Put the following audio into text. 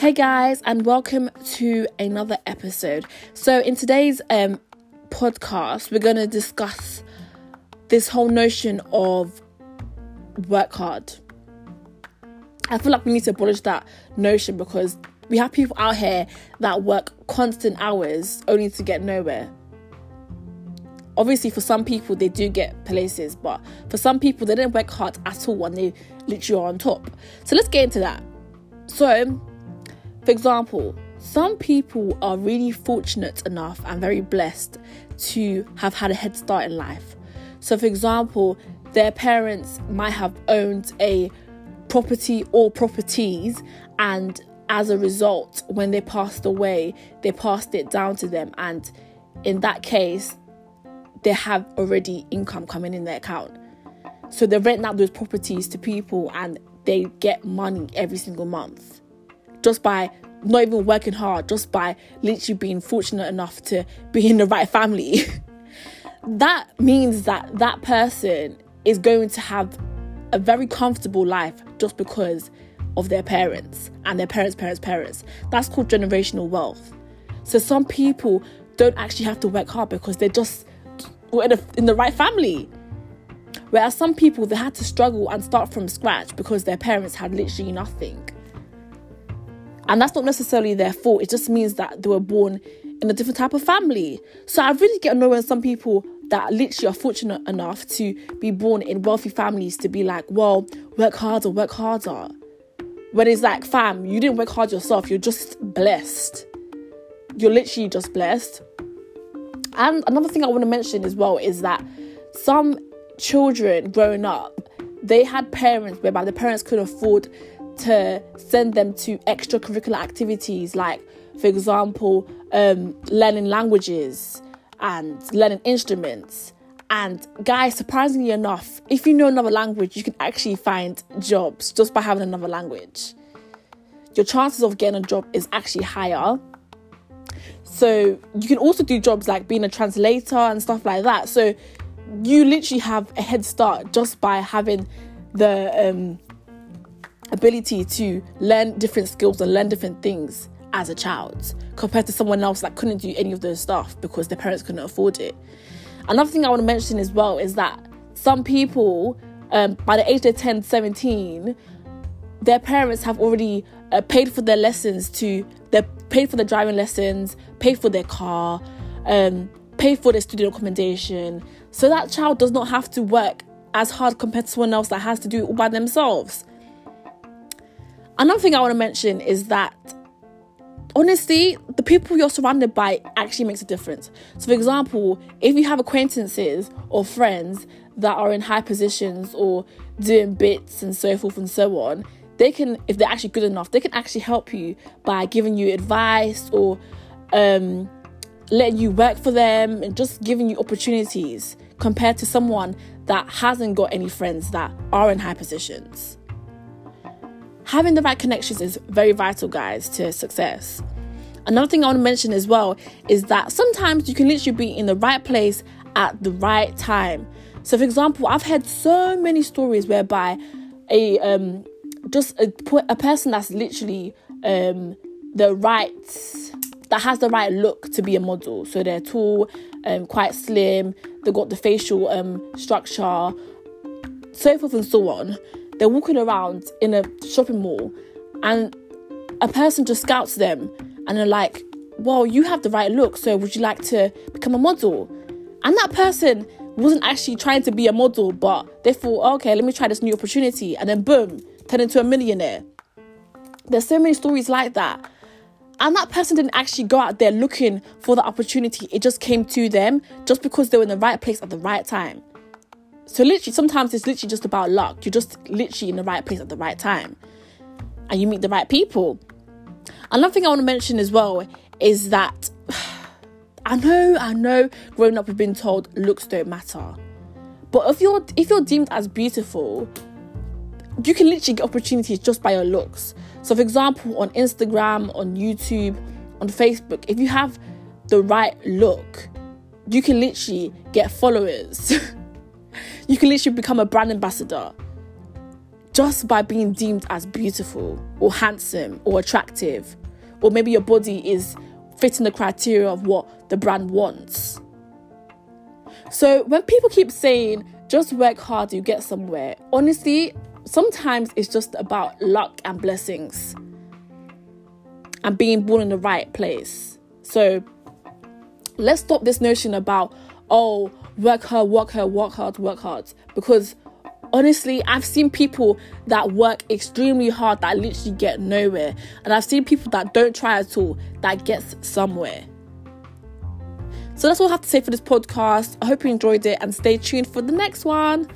Hey guys, and welcome to another episode. So, in today's um, podcast, we're going to discuss this whole notion of work hard. I feel like we need to abolish that notion because we have people out here that work constant hours only to get nowhere. Obviously, for some people, they do get places, but for some people, they don't work hard at all and they literally are on top. So, let's get into that. So, for example, some people are really fortunate enough and very blessed to have had a head start in life. So, for example, their parents might have owned a property or properties, and as a result, when they passed away, they passed it down to them. And in that case, they have already income coming in their account. So they rent out those properties to people and they get money every single month just by not even working hard, just by literally being fortunate enough to be in the right family. that means that that person is going to have a very comfortable life just because of their parents and their parents' parents' parents. That's called generational wealth. So some people don't actually have to work hard because they're just in, a, in the right family. Whereas some people they had to struggle and start from scratch because their parents had literally nothing. And that's not necessarily their fault. It just means that they were born in a different type of family. So I really get annoyed when some people that literally are fortunate enough to be born in wealthy families to be like, well, work harder, work harder. When it's like, fam, you didn't work hard yourself, you're just blessed. You're literally just blessed. And another thing I want to mention as well is that some children growing up, they had parents whereby the parents could afford to send them to extracurricular activities like for example um, learning languages and learning instruments. And guys surprisingly enough if you know another language you can actually find jobs just by having another language. Your chances of getting a job is actually higher. So you can also do jobs like being a translator and stuff like that. So you literally have a head start just by having the um, ability to learn different skills and learn different things as a child compared to someone else that couldn't do any of those stuff because their parents couldn't afford it. Another thing I want to mention as well is that some people, um, by the age of 10, 17, their parents have already uh, paid for their lessons to, they paid for their driving lessons, paid for their car, um, paid for their student accommodation. So that child does not have to work as hard compared to someone else that has to do it all by themselves. Another thing I want to mention is that honestly, the people you're surrounded by actually makes a difference. So, for example, if you have acquaintances or friends that are in high positions or doing bits and so forth and so on, they can, if they're actually good enough, they can actually help you by giving you advice or um, letting you work for them and just giving you opportunities compared to someone that hasn't got any friends that are in high positions having the right connections is very vital, guys, to success. Another thing I want to mention as well is that sometimes you can literally be in the right place at the right time. So, for example, I've had so many stories whereby a um, just a, a person that's literally um, the right that has the right look to be a model. So they're tall, um, quite slim, They've got the facial um, structure, so forth and so on they're walking around in a shopping mall and a person just scouts them and they're like, well, you have the right look, so would you like to become a model? And that person wasn't actually trying to be a model, but they thought, oh, okay, let me try this new opportunity. And then boom, turn into a millionaire. There's so many stories like that. And that person didn't actually go out there looking for the opportunity. It just came to them just because they were in the right place at the right time. So literally, sometimes it's literally just about luck. You're just literally in the right place at the right time, and you meet the right people. Another thing I want to mention as well is that I know, I know, growing up we've been told looks don't matter, but if you're if you're deemed as beautiful, you can literally get opportunities just by your looks. So, for example, on Instagram, on YouTube, on Facebook, if you have the right look, you can literally get followers. you can literally become a brand ambassador just by being deemed as beautiful or handsome or attractive, or maybe your body is fitting the criteria of what the brand wants. So when people keep saying just work hard, you get somewhere, honestly, sometimes it's just about luck and blessings and being born in the right place. So let's stop this notion about, oh, work hard, work hard, work hard, work hard. Because honestly, I've seen people that work extremely hard that literally get nowhere. And I've seen people that don't try at all that gets somewhere. So that's all I have to say for this podcast. I hope you enjoyed it and stay tuned for the next one.